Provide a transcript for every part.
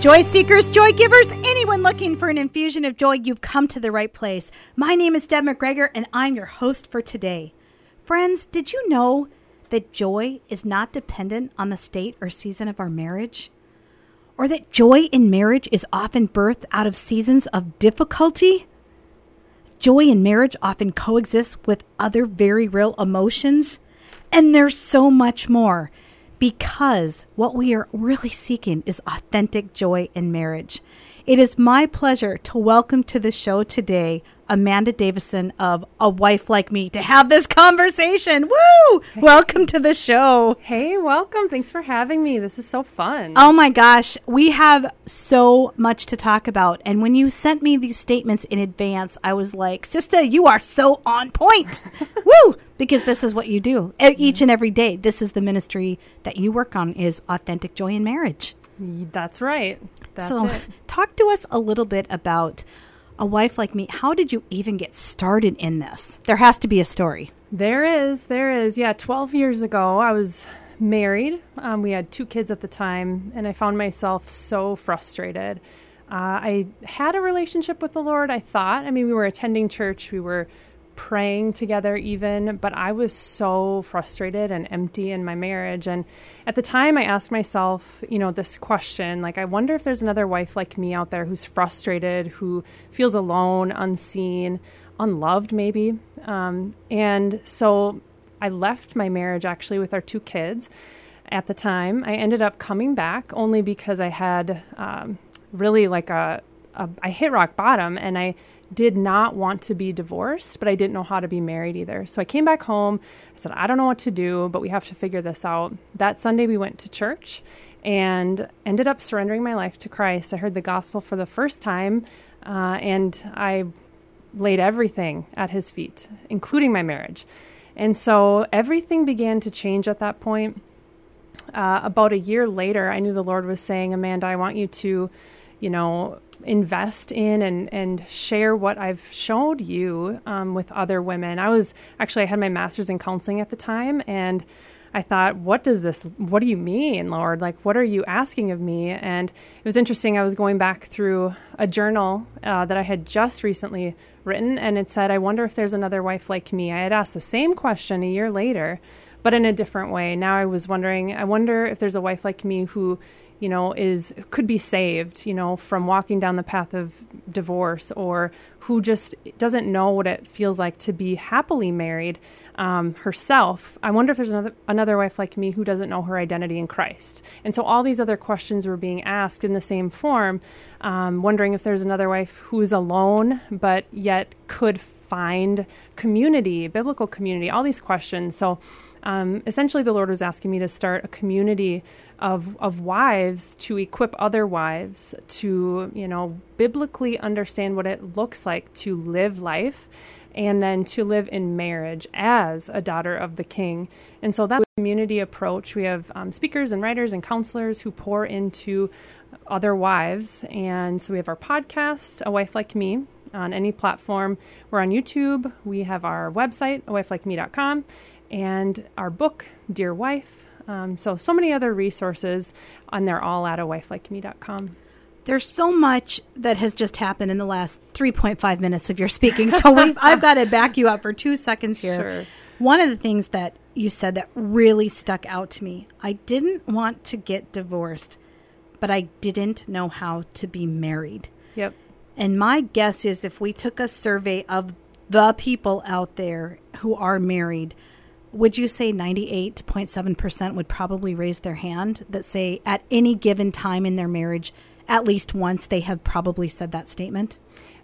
Joy seekers, joy givers, anyone looking for an infusion of joy, you've come to the right place. My name is Deb McGregor, and I'm your host for today. Friends, did you know that joy is not dependent on the state or season of our marriage? Or that joy in marriage is often birthed out of seasons of difficulty? Joy in marriage often coexists with other very real emotions. And there's so much more because what we are really seeking is authentic joy in marriage. It is my pleasure to welcome to the show today Amanda Davison of A Wife Like Me to have this conversation. Woo! Hey. Welcome to the show. Hey, welcome. Thanks for having me. This is so fun. Oh my gosh, we have so much to talk about. And when you sent me these statements in advance, I was like, Sister, you are so on point. Woo! Because this is what you do each and every day. This is the ministry that you work on is authentic joy in marriage. That's right. That's so, it. talk to us a little bit about a wife like me, how did you even get started in this? There has to be a story. There is. There is. Yeah, 12 years ago, I was married. Um, we had two kids at the time, and I found myself so frustrated. Uh, I had a relationship with the Lord, I thought. I mean, we were attending church, we were praying together even but i was so frustrated and empty in my marriage. And at the time i asked myself you know this question like i wonder if there's another wife like me out there who's frustrated who feels alone unseen unloved maybe. Um, and so i left my marriage actually with our two kids at the time. I ended up coming back only because i had um, really like a, a I hit rock bottom and i did not want to be divorced, but I didn't know how to be married either. So I came back home. I said, I don't know what to do, but we have to figure this out. That Sunday, we went to church and ended up surrendering my life to Christ. I heard the gospel for the first time, uh, and I laid everything at his feet, including my marriage. And so everything began to change at that point. Uh, about a year later, I knew the Lord was saying, Amanda, I want you to, you know, invest in and, and share what I've showed you um, with other women. I was actually, I had my master's in counseling at the time, and I thought, what does this, what do you mean, Lord? Like, what are you asking of me? And it was interesting. I was going back through a journal uh, that I had just recently written, and it said, I wonder if there's another wife like me. I had asked the same question a year later, but in a different way. Now I was wondering, I wonder if there's a wife like me who you know, is could be saved, you know, from walking down the path of divorce, or who just doesn't know what it feels like to be happily married um, herself. I wonder if there's another another wife like me who doesn't know her identity in Christ. And so all these other questions were being asked in the same form, um, wondering if there's another wife who is alone but yet could find community, biblical community. All these questions. So. Um, essentially, the Lord was asking me to start a community of, of wives to equip other wives to, you know, biblically understand what it looks like to live life and then to live in marriage as a daughter of the king. And so that community approach, we have um, speakers and writers and counselors who pour into other wives. And so we have our podcast, A Wife Like Me, on any platform. We're on YouTube. We have our website, a wife like awifelikeme.com, and our book, Dear Wife. Um, so, so many other resources, and they're all at awifelikeme.com. There's so much that has just happened in the last 3.5 minutes of your speaking. So I've got to back you up for two seconds here. Sure. One of the things that you said that really stuck out to me I didn't want to get divorced, but I didn't know how to be married. Yep. And my guess is if we took a survey of the people out there who are married, would you say 98.7% would probably raise their hand that say at any given time in their marriage, at least once they have probably said that statement?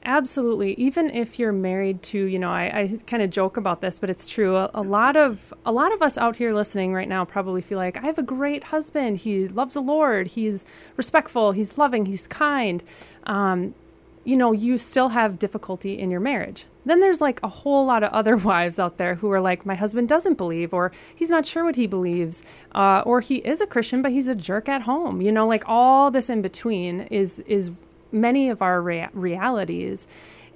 Absolutely. Even if you're married to, you know, I, I kind of joke about this, but it's true. A, a, lot of a lot of us out here listening right now probably feel like I have a great husband. He loves the Lord. He's respectful. He's loving. He's kind. Um, you know, you still have difficulty in your marriage. Then there's like a whole lot of other wives out there who are like, my husband doesn't believe, or he's not sure what he believes, uh, or he is a Christian, but he's a jerk at home. You know, like all this in between is is many of our rea- realities,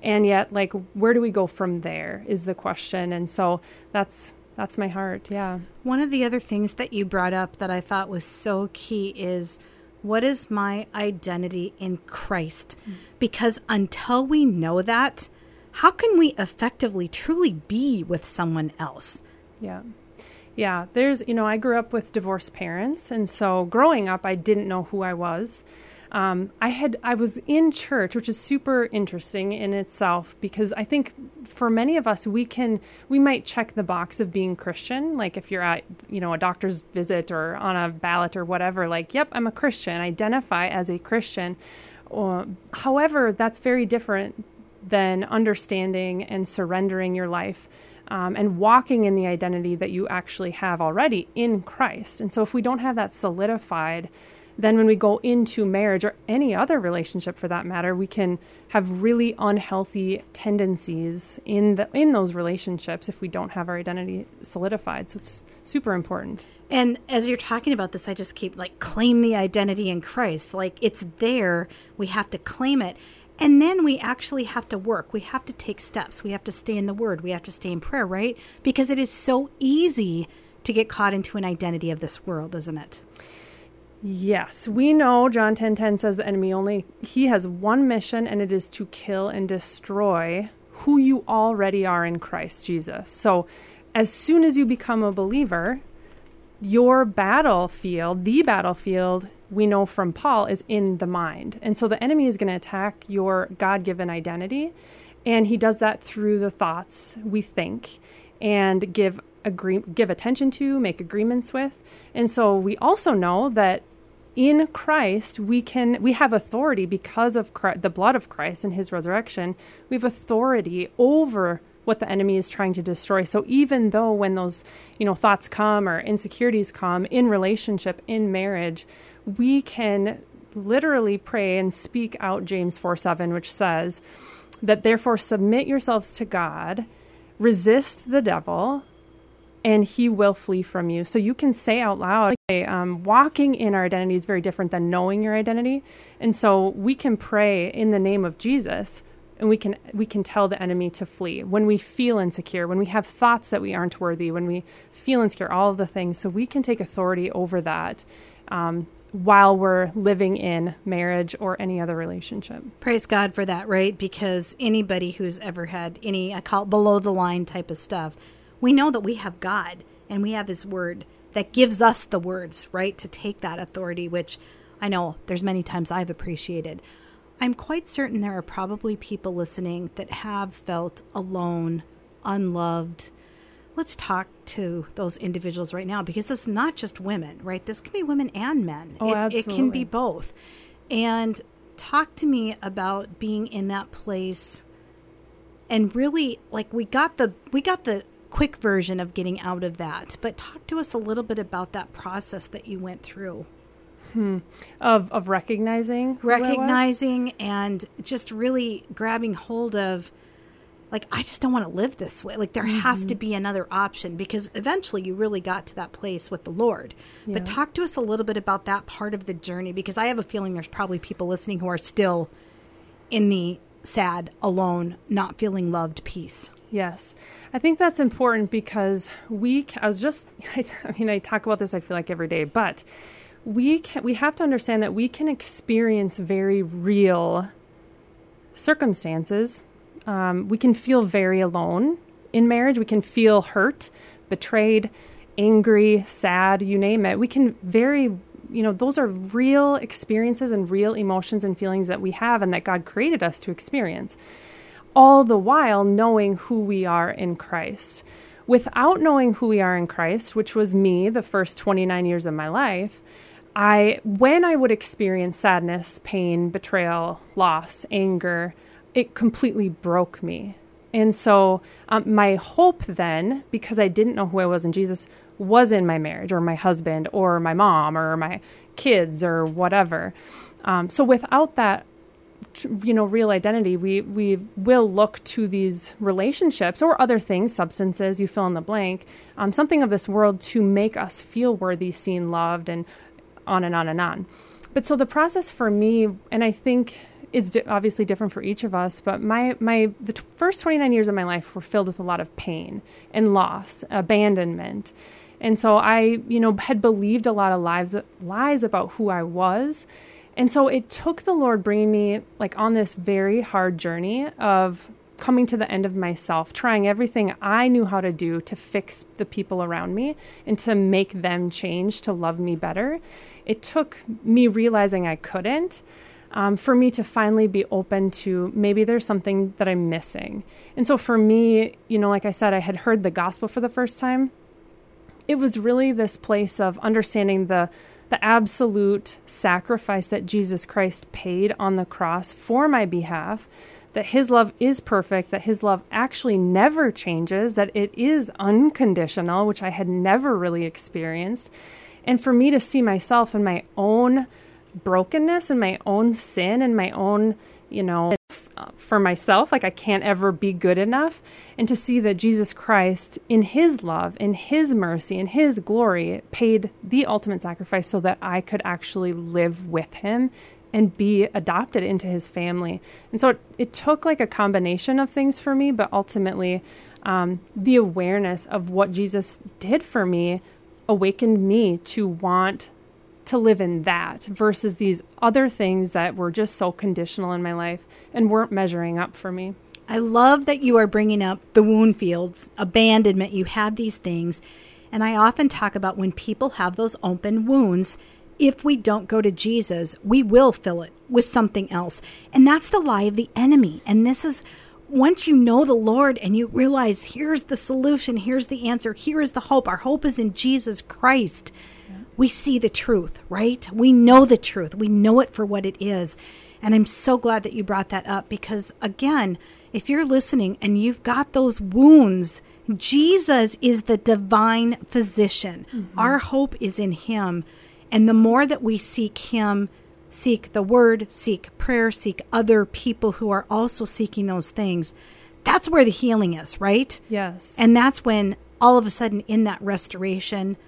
and yet, like, where do we go from there? Is the question, and so that's that's my heart. Yeah. One of the other things that you brought up that I thought was so key is What is my identity in Christ? Because until we know that, how can we effectively truly be with someone else? Yeah. Yeah, there's, you know, I grew up with divorced parents. And so growing up, I didn't know who I was. Um, I had I was in church, which is super interesting in itself because I think for many of us we can we might check the box of being Christian, like if you're at you know a doctor's visit or on a ballot or whatever, like yep I'm a Christian, identify as a Christian. Uh, however, that's very different than understanding and surrendering your life. Um, and walking in the identity that you actually have already in Christ. And so, if we don't have that solidified, then when we go into marriage or any other relationship for that matter, we can have really unhealthy tendencies in the in those relationships if we don't have our identity solidified. So it's super important. And as you're talking about this, I just keep like claim the identity in Christ. Like it's there, we have to claim it. And then we actually have to work. We have to take steps. We have to stay in the word. We have to stay in prayer, right? Because it is so easy to get caught into an identity of this world, isn't it? Yes, we know John 10:10 10, 10 says the enemy only he has one mission and it is to kill and destroy who you already are in Christ Jesus. So as soon as you become a believer, your battlefield, the battlefield we know from Paul is in the mind. And so the enemy is going to attack your God-given identity and he does that through the thoughts we think and give agree give attention to, make agreements with. And so we also know that in Christ, we can we have authority because of Christ, the blood of Christ and His resurrection. We have authority over what the enemy is trying to destroy. So even though when those you know thoughts come or insecurities come in relationship, in marriage, we can literally pray and speak out James four seven, which says that therefore submit yourselves to God, resist the devil, and he will flee from you. So you can say out loud, okay, um, walking in our identity is very different than knowing your identity. And so we can pray in the name of Jesus and we can we can tell the enemy to flee when we feel insecure when we have thoughts that we aren't worthy when we feel insecure all of the things so we can take authority over that um, while we're living in marriage or any other relationship praise god for that right because anybody who's ever had any i call it below the line type of stuff we know that we have God and we have His Word that gives us the words, right, to take that authority, which I know there's many times I've appreciated. I'm quite certain there are probably people listening that have felt alone, unloved. Let's talk to those individuals right now because this is not just women, right? This can be women and men. Oh, it, absolutely. it can be both. And talk to me about being in that place and really like we got the we got the quick version of getting out of that. But talk to us a little bit about that process that you went through. Hmm. Of of recognizing recognizing and just really grabbing hold of like I just don't want to live this way. Like there mm-hmm. has to be another option because eventually you really got to that place with the Lord. Yeah. But talk to us a little bit about that part of the journey because I have a feeling there's probably people listening who are still in the sad, alone, not feeling loved piece. Yes. I think that's important because we, I was just, I, mean, I talk about this, I feel like every day, but we can, we have to understand that we can experience very real circumstances. Um, we can feel very alone in marriage. We can feel hurt, betrayed, angry, sad, you name it. We can very you know, those are real experiences and real emotions and feelings that we have and that God created us to experience, all the while knowing who we are in Christ. Without knowing who we are in Christ, which was me the first 29 years of my life, I when I would experience sadness, pain, betrayal, loss, anger, it completely broke me. And so, um, my hope then, because I didn't know who I was in Jesus, was in my marriage or my husband or my mom or my kids or whatever. Um, so without that, you know, real identity, we we will look to these relationships or other things, substances, you fill in the blank, um, something of this world to make us feel worthy, seen, loved, and on and on and on. But so the process for me, and I think is di- obviously different for each of us, but my my the t- first 29 years of my life were filled with a lot of pain and loss, abandonment, And so I, you know, had believed a lot of lies lies about who I was. And so it took the Lord bringing me like on this very hard journey of coming to the end of myself, trying everything I knew how to do to fix the people around me and to make them change to love me better. It took me realizing I couldn't. Um, for me to finally be open to maybe there's something that I'm missing. And so for me, you know, like I said, I had heard the gospel for the first time. It was really this place of understanding the the absolute sacrifice that Jesus Christ paid on the cross for my behalf, that his love is perfect, that his love actually never changes, that it is unconditional, which I had never really experienced. And for me to see myself in my own brokenness and my own sin and my own, you know, for myself, like I can't ever be good enough, and to see that Jesus Christ, in His love, in His mercy, in His glory, paid the ultimate sacrifice so that I could actually live with Him and be adopted into his family. And so it, it took like a combination of things for me, but ultimately, um, the awareness of what Jesus did for me awakened me to want to live in that versus these other things that were just so conditional in my life and weren't measuring up for me. I love that you are bringing up the wound fields, abandonment. You had these things. And I often talk about when people have those open wounds, if we don't go to Jesus, we will fill it with something else. And that's the lie of the enemy. And this is once you know the Lord and you realize here's the solution, here's the answer, here is the hope. Our hope is in Jesus Christ. We see the truth, right? We know the truth. We know it for what it is. And I'm so glad that you brought that up because, again, if you're listening and you've got those wounds, Jesus is the divine physician. Mm-hmm. Our hope is in Him. And the more that we seek Him, seek the Word, seek prayer, seek other people who are also seeking those things, that's where the healing is, right? Yes. And that's when all of a sudden, in that restoration,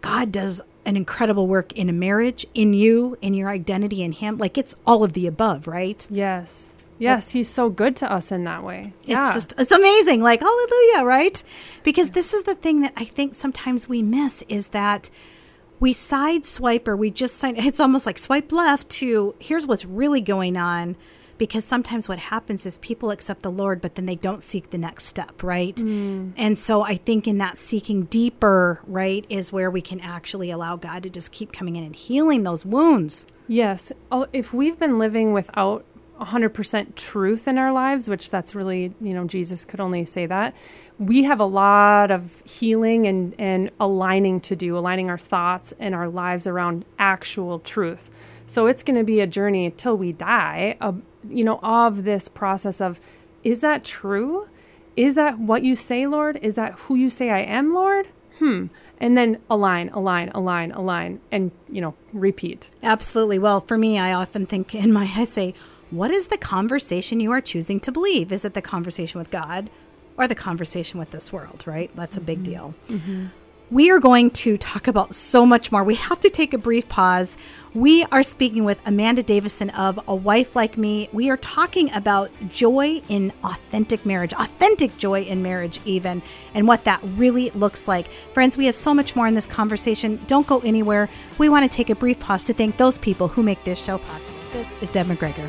God does an incredible work in a marriage, in you, in your identity in Him. Like it's all of the above, right? Yes. Yes, he's so good to us in that way. It's yeah. just it's amazing. Like hallelujah, right? Because this is the thing that I think sometimes we miss is that we side swipe or we just sign it's almost like swipe left to here's what's really going on because sometimes what happens is people accept the lord but then they don't seek the next step right mm. and so i think in that seeking deeper right is where we can actually allow god to just keep coming in and healing those wounds yes oh, if we've been living without 100% truth in our lives, which that's really, you know, Jesus could only say that. We have a lot of healing and, and aligning to do, aligning our thoughts and our lives around actual truth. So it's going to be a journey till we die, you know, of this process of is that true? Is that what you say, Lord? Is that who you say I am, Lord? Hmm and then align, align, align, align, and you know, repeat. Absolutely. Well, for me, I often think in my essay, what is the conversation you are choosing to believe? Is it the conversation with God or the conversation with this world, right? That's a big mm-hmm. deal. Mm-hmm. We are going to talk about so much more. We have to take a brief pause. We are speaking with Amanda Davison of A Wife Like Me. We are talking about joy in authentic marriage, authentic joy in marriage, even, and what that really looks like. Friends, we have so much more in this conversation. Don't go anywhere. We want to take a brief pause to thank those people who make this show possible. This is Deb McGregor.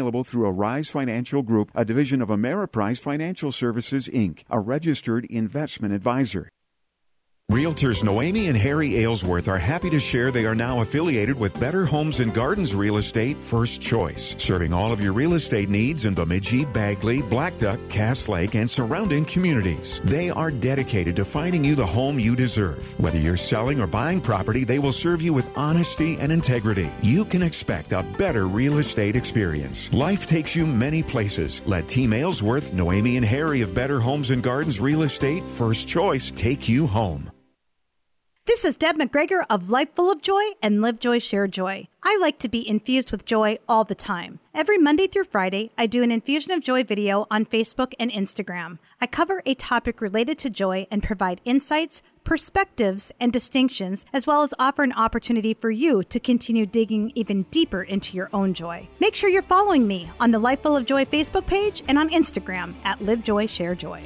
available through Arise Financial Group, a division of Ameriprise Financial Services, Inc., a registered investment advisor. Realtors Noemi and Harry Aylesworth are happy to share they are now affiliated with Better Homes and Gardens Real Estate First Choice, serving all of your real estate needs in Bemidji, Bagley, Blackduck, Cass Lake, and surrounding communities. They are dedicated to finding you the home you deserve. Whether you're selling or buying property, they will serve you with honesty and integrity. You can expect a better real estate experience. Life takes you many places. Let Team Aylesworth, Noemi, and Harry of Better Homes and Gardens Real Estate First Choice take you home. This is Deb McGregor of Life Full of Joy and Live Joy, Share Joy. I like to be infused with joy all the time. Every Monday through Friday, I do an Infusion of Joy video on Facebook and Instagram. I cover a topic related to joy and provide insights, perspectives, and distinctions, as well as offer an opportunity for you to continue digging even deeper into your own joy. Make sure you're following me on the Life Full of Joy Facebook page and on Instagram at Live Joy, Share Joy.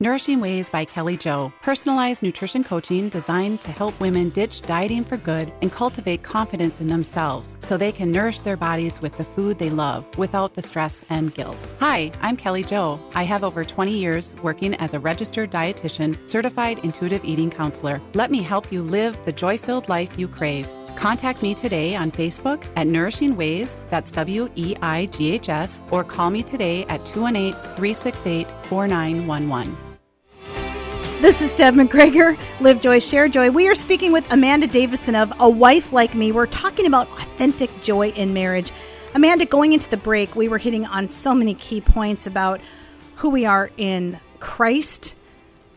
Nourishing Weighs by Kelly Joe, personalized nutrition coaching designed to help women ditch dieting for good and cultivate confidence in themselves so they can nourish their bodies with the food they love without the stress and guilt. Hi, I'm Kelly Joe. I have over 20 years working as a registered dietitian, certified intuitive eating counselor. Let me help you live the joy filled life you crave. Contact me today on Facebook at Nourishing Weighs, that's W E I G H S, or call me today at 218 368 4911. This is Deb McGregor, Live Joy, Share Joy. We are speaking with Amanda Davison of A Wife Like Me. We're talking about authentic joy in marriage. Amanda, going into the break, we were hitting on so many key points about who we are in Christ,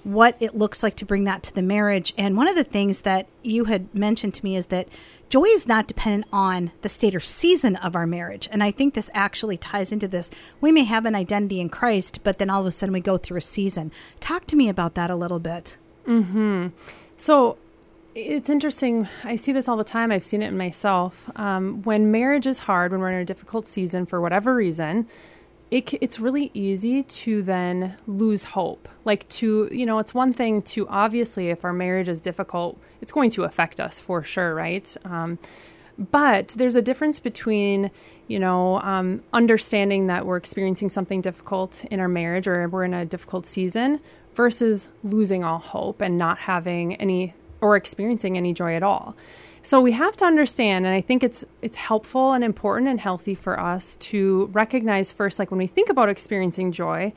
what it looks like to bring that to the marriage. And one of the things that you had mentioned to me is that joy is not dependent on the state or season of our marriage. And I think this actually ties into this. We may have an identity in Christ, but then all of a sudden we go through a season. Talk to me about that a little bit. Hmm. So it's interesting. I see this all the time. I've seen it in myself. Um, when marriage is hard, when we're in a difficult season for whatever reason, it, it's really easy to then lose hope. Like to, you know, it's one thing to obviously, if our marriage is difficult, it's going to affect us for sure, right? Um, but there's a difference between, you know, um, understanding that we're experiencing something difficult in our marriage or we're in a difficult season versus losing all hope and not having any or experiencing any joy at all. So we have to understand, and I think it's it's helpful and important and healthy for us to recognize first, like when we think about experiencing joy,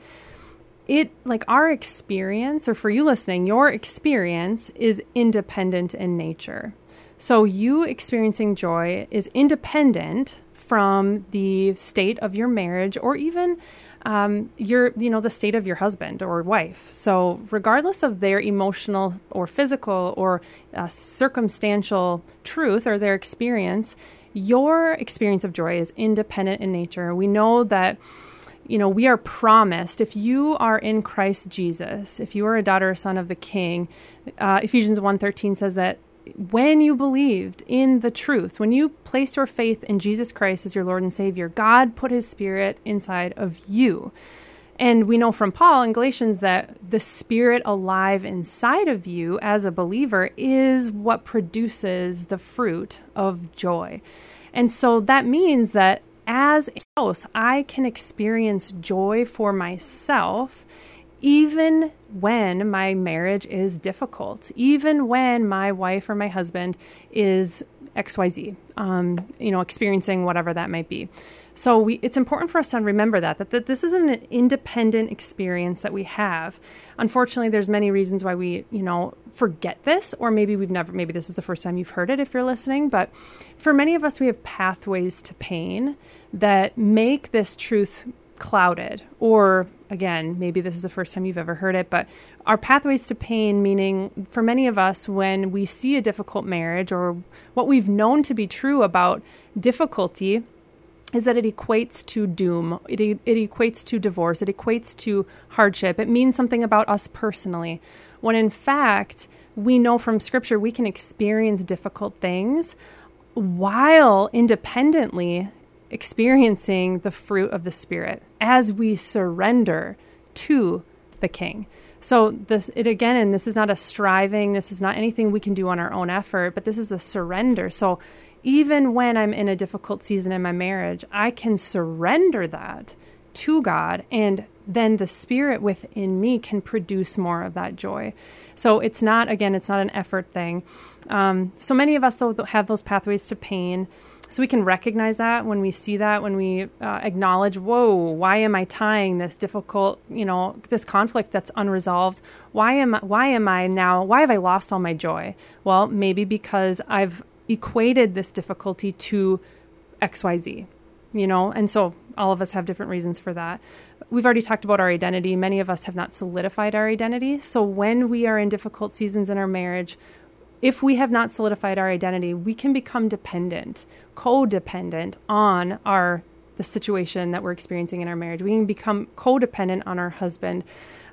it like our experience, or for you listening, your experience is independent in nature. So you experiencing joy is independent from the state of your marriage or even um, your you know the state of your husband or wife. So regardless of their emotional or physical or uh, circumstantial truth or their experience your experience of joy is independent in nature. We know that you know we are promised if you are in christ jesus if you are a daughter or son of the king uh, ephesians 1.13 says that when you believed in the truth, when you placed your faith in Jesus Christ as your Lord and Savior, God put his spirit inside of you. And we know from Paul in Galatians that the spirit alive inside of you as a believer is what produces the fruit of joy. And so that means that as a spouse, I can experience joy for myself even when my marriage is difficult, even when my wife or my husband is XYZ, um, you know, experiencing whatever that might be. So we, it's important for us to remember that, that, that this is an independent experience that we have. Unfortunately, there's many reasons why we, you know, forget this, or maybe we've never, maybe this is the first time you've heard it if you're listening. But for many of us, we have pathways to pain that make this truth clouded or again maybe this is the first time you've ever heard it but our pathways to pain meaning for many of us when we see a difficult marriage or what we've known to be true about difficulty is that it equates to doom. It, it equates to divorce. It equates to hardship. It means something about us personally. When in fact we know from scripture we can experience difficult things while independently experiencing the fruit of the Spirit as we surrender to the King. So this it again, and this is not a striving, this is not anything we can do on our own effort, but this is a surrender. So even when I'm in a difficult season in my marriage, I can surrender that to God and then the spirit within me can produce more of that joy. So it's not, again, it's not an effort thing. Um, so many of us, though, have those pathways to pain. So we can recognize that when we see that, when we uh, acknowledge, whoa, why am I tying this difficult, you know, this conflict that's unresolved? Why am I, why am I now? Why have I lost all my joy? Well, maybe because I've equated this difficulty to X, Y, Z you know, and so all of us have different reasons for that. We've already talked about our identity. Many of us have not solidified our identity. So when we are in difficult seasons in our marriage, if we have not solidified our identity, we can become dependent, codependent on our the situation that we're experiencing in our marriage. We can become codependent on our husband.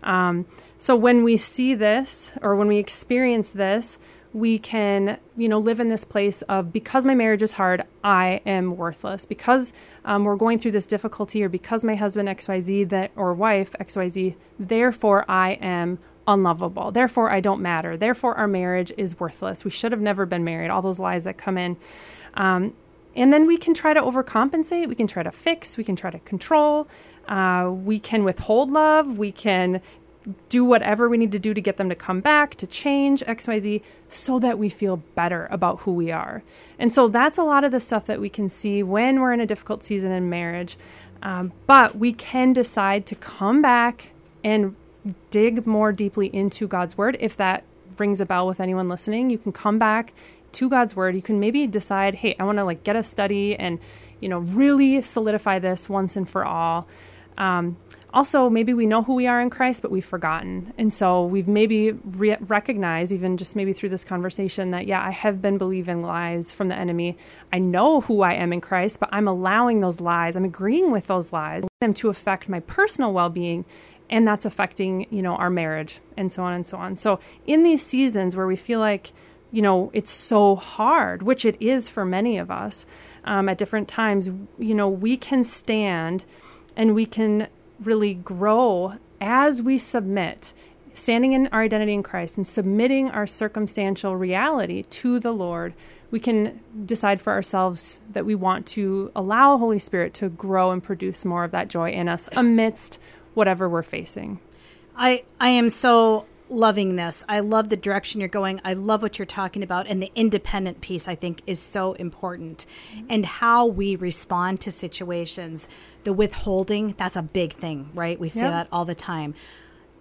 Um, so when we see this or when we experience this, we can, you know, live in this place of because my marriage is hard, I am worthless. Because um, we're going through this difficulty, or because my husband XYZ that or wife XYZ, therefore I am unlovable. Therefore I don't matter. Therefore our marriage is worthless. We should have never been married. All those lies that come in. Um, and then we can try to overcompensate. We can try to fix. We can try to control. Uh, we can withhold love. We can do whatever we need to do to get them to come back, to change XYZ, so that we feel better about who we are. And so that's a lot of the stuff that we can see when we're in a difficult season in marriage. Um, but we can decide to come back and dig more deeply into God's word. If that rings a bell with anyone listening, you can come back to God's word. You can maybe decide, hey, I want to like get a study and, you know, really solidify this once and for all. Um, also maybe we know who we are in Christ, but we've forgotten. And so we've maybe re- recognized, even just maybe through this conversation, that yeah, I have been believing lies from the enemy. I know who I am in Christ, but I'm allowing those lies, I'm agreeing with those lies, them to affect my personal well being. And that's affecting, you know, our marriage and so on and so on. So in these seasons where we feel like, you know, it's so hard, which it is for many of us um, at different times, you know, we can stand and we can really grow as we submit, standing in our identity in Christ and submitting our circumstantial reality to the Lord, we can decide for ourselves that we want to allow Holy Spirit to grow and produce more of that joy in us amidst whatever we're facing. I I am so loving this. I love the direction you're going. I love what you're talking about. And the independent piece, I think, is so important. Mm-hmm. And how we respond to situations. The withholding, that's a big thing, right? We see that all the time.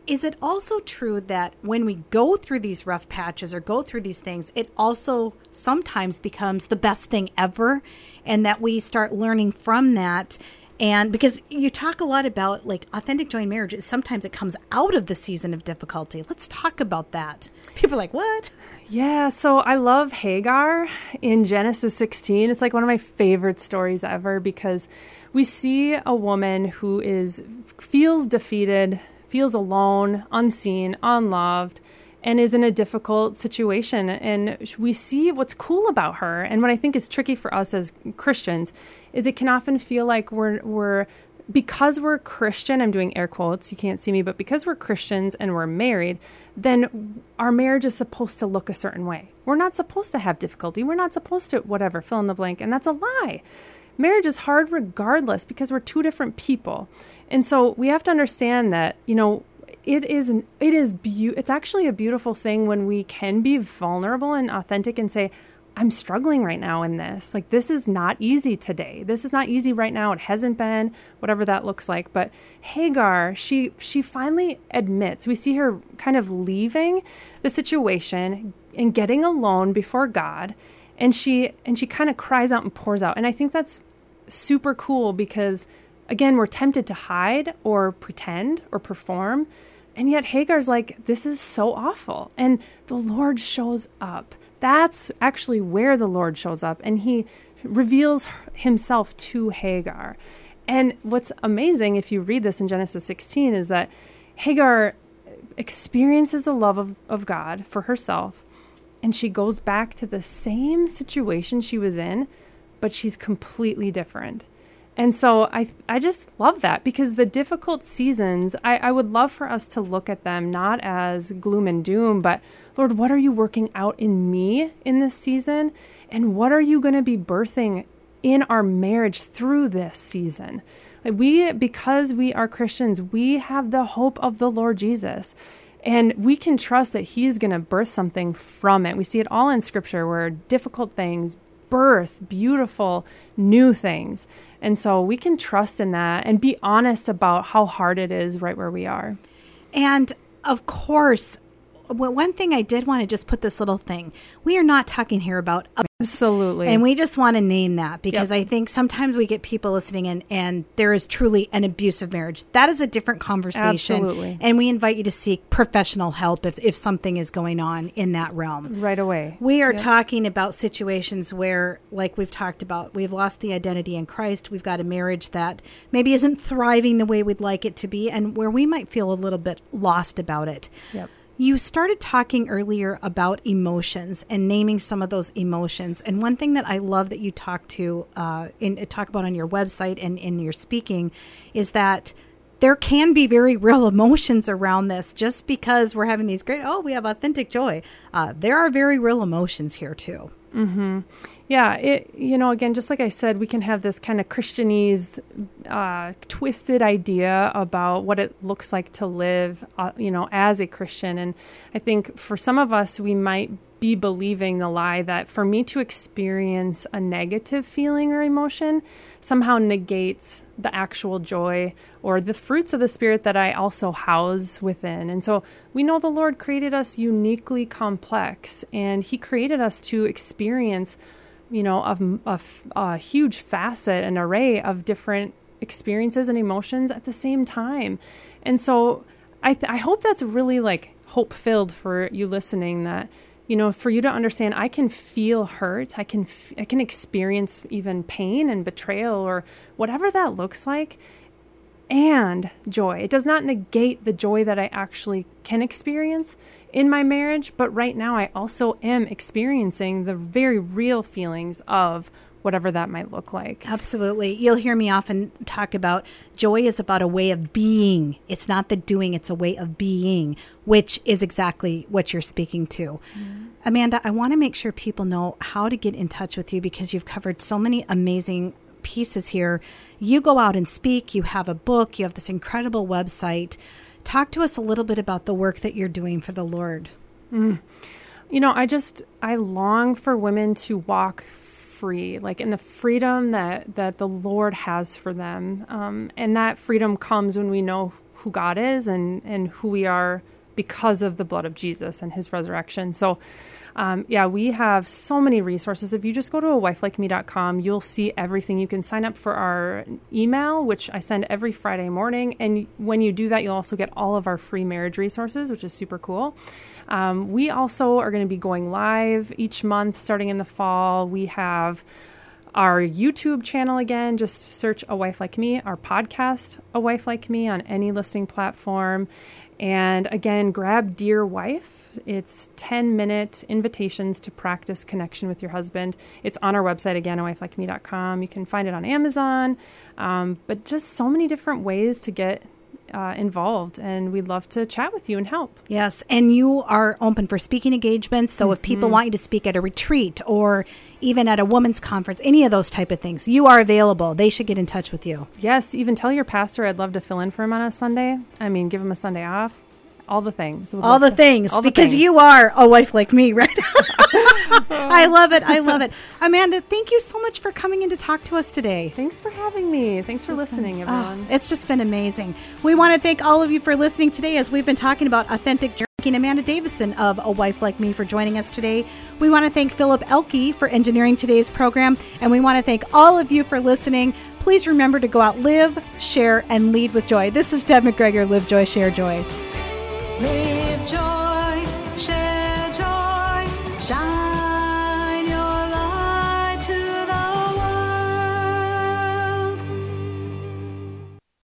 Is it also true that when we go through these rough patches or go through these things, it also sometimes becomes the best thing ever? And that we start learning from that and because you talk a lot about like authentic joy in marriage, sometimes it comes out of the season of difficulty. Let's talk about that. People are like, what? Yeah, so I love Hagar in Genesis 16. It's like one of my favorite stories ever because we see a woman who is feels defeated, feels alone, unseen, unloved and is in a difficult situation. And we see what's cool about her. And what I think is tricky for us as Christians is it can often feel like we're, we're because we're Christian, I'm doing air quotes, you can't see me, but because we're Christians and we're married, then our marriage is supposed to look a certain way. We're not supposed to have difficulty. We're not supposed to, whatever, fill in the blank. And that's a lie. Marriage is hard regardless because we're two different people. And so we have to understand that, you know, it is an, it is be- it's actually a beautiful thing when we can be vulnerable and authentic and say I'm struggling right now in this. Like this is not easy today. This is not easy right now. It hasn't been, whatever that looks like. But Hagar, she she finally admits. We see her kind of leaving the situation and getting alone before God, and she and she kind of cries out and pours out. And I think that's super cool because again, we're tempted to hide or pretend or perform. And yet Hagar's like, this is so awful. And the Lord shows up. That's actually where the Lord shows up. And he reveals himself to Hagar. And what's amazing, if you read this in Genesis 16, is that Hagar experiences the love of, of God for herself. And she goes back to the same situation she was in, but she's completely different. And so I I just love that because the difficult seasons, I, I would love for us to look at them not as gloom and doom, but Lord, what are you working out in me in this season? And what are you going to be birthing in our marriage through this season? Like we, because we are Christians, we have the hope of the Lord Jesus. And we can trust that He's going to birth something from it. We see it all in Scripture where difficult things birth beautiful new things. And so we can trust in that and be honest about how hard it is right where we are. And of course, one thing I did want to just put this little thing. We are not talking here about Absolutely. And we just want to name that because Yep. I think sometimes we get people listening in and there is truly an abusive marriage. That is a different conversation. Absolutely. And we invite you to seek professional help if, if something is going on in that realm. right away. We are Yep. talking about situations where, like we've talked about, we've lost the identity in Christ. We've got a marriage that maybe isn't thriving the way we'd like it to be, and where we might feel a little bit lost about it. Yep. You started talking earlier about emotions and naming some of those emotions. And one thing that I love that you talk to uh, in talk about on your website and in your speaking is that there can be very real emotions around this. Just because we're having these great, oh, we have authentic joy. Uh, there are very real emotions here too. Yeah, it you know again just like I said, we can have this kind of Christianese, uh, twisted idea about what it looks like to live, uh, you know, as a Christian, and I think for some of us we might be believing the lie that for me to experience a negative feeling or emotion somehow negates the actual joy or the fruits of the spirit that I also house within. And so we know the Lord created us uniquely complex and he created us to experience you know, of a, a huge facet, an array of different experiences and emotions at the same time. And so I, th- I hope that's really like hope filled for you listening that, you know, for you to understand, I can feel hurt. I can, f- I can experience even pain and betrayal or whatever that looks like and joy. It does not negate the joy that I actually can experience in my marriage, but right now I also am experiencing the very real feelings of whatever that might look like. Absolutely. You'll hear me often talk about joy is about a way of being. It's not the doing, it's a way of being, which is exactly what you're speaking to. Mm-hmm. Amanda, I want to make sure people know how to get in touch with you because you've covered so many amazing pieces here. You go out and speak, you have a book, you have this incredible website. Talk to us a little bit about the work that you're doing for the Lord. Mm. You know, I just I long for women to walk free, like in the freedom that that the Lord has for them, um, and that freedom comes when we know who God is and and who we are because of the blood of Jesus and His resurrection. So. Um, yeah, we have so many resources. If you just go to a wifelikeme.com, you'll see everything. You can sign up for our email, which I send every Friday morning. And when you do that, you'll also get all of our free marriage resources, which is super cool. Um, we also are going to be going live each month starting in the fall. We have our YouTube channel again, just search A Wife Like Me, our podcast, A Wife Like Me, on any listening platform. And again, grab Dear Wife. It's 10 minute invitations to practice connection with your husband. It's on our website again, awifelikeme.com. You can find it on Amazon, um, but just so many different ways to get uh, involved. And we'd love to chat with you and help. Yes, and you are open for speaking engagements. So if people want you to speak at a retreat or even at a women's conference, any of those type of things, you are available. They should get in touch with you. Yes, even tell your pastor I'd love to fill in for him on a Sunday. I mean, give him a Sunday off. All the things. All the things all the because things. you are a wife like me, right? I love it. I love it. Amanda, thank you so much for coming in to talk to us today. Thanks for having me. Thanks for listening, Ah, everyone. it's just been amazing. We want to thank all of you for listening today as we've been talking about authentic drinking. Amanda Davison of A Wife Like Me for joining us today. We want to thank Philip Elke for engineering today's program. And we want to thank all of you for listening. Please remember to go out, live, share, and lead with joy. This is Deb McGregor, Live Joy, Share Joy. Live joy, share joy, shine.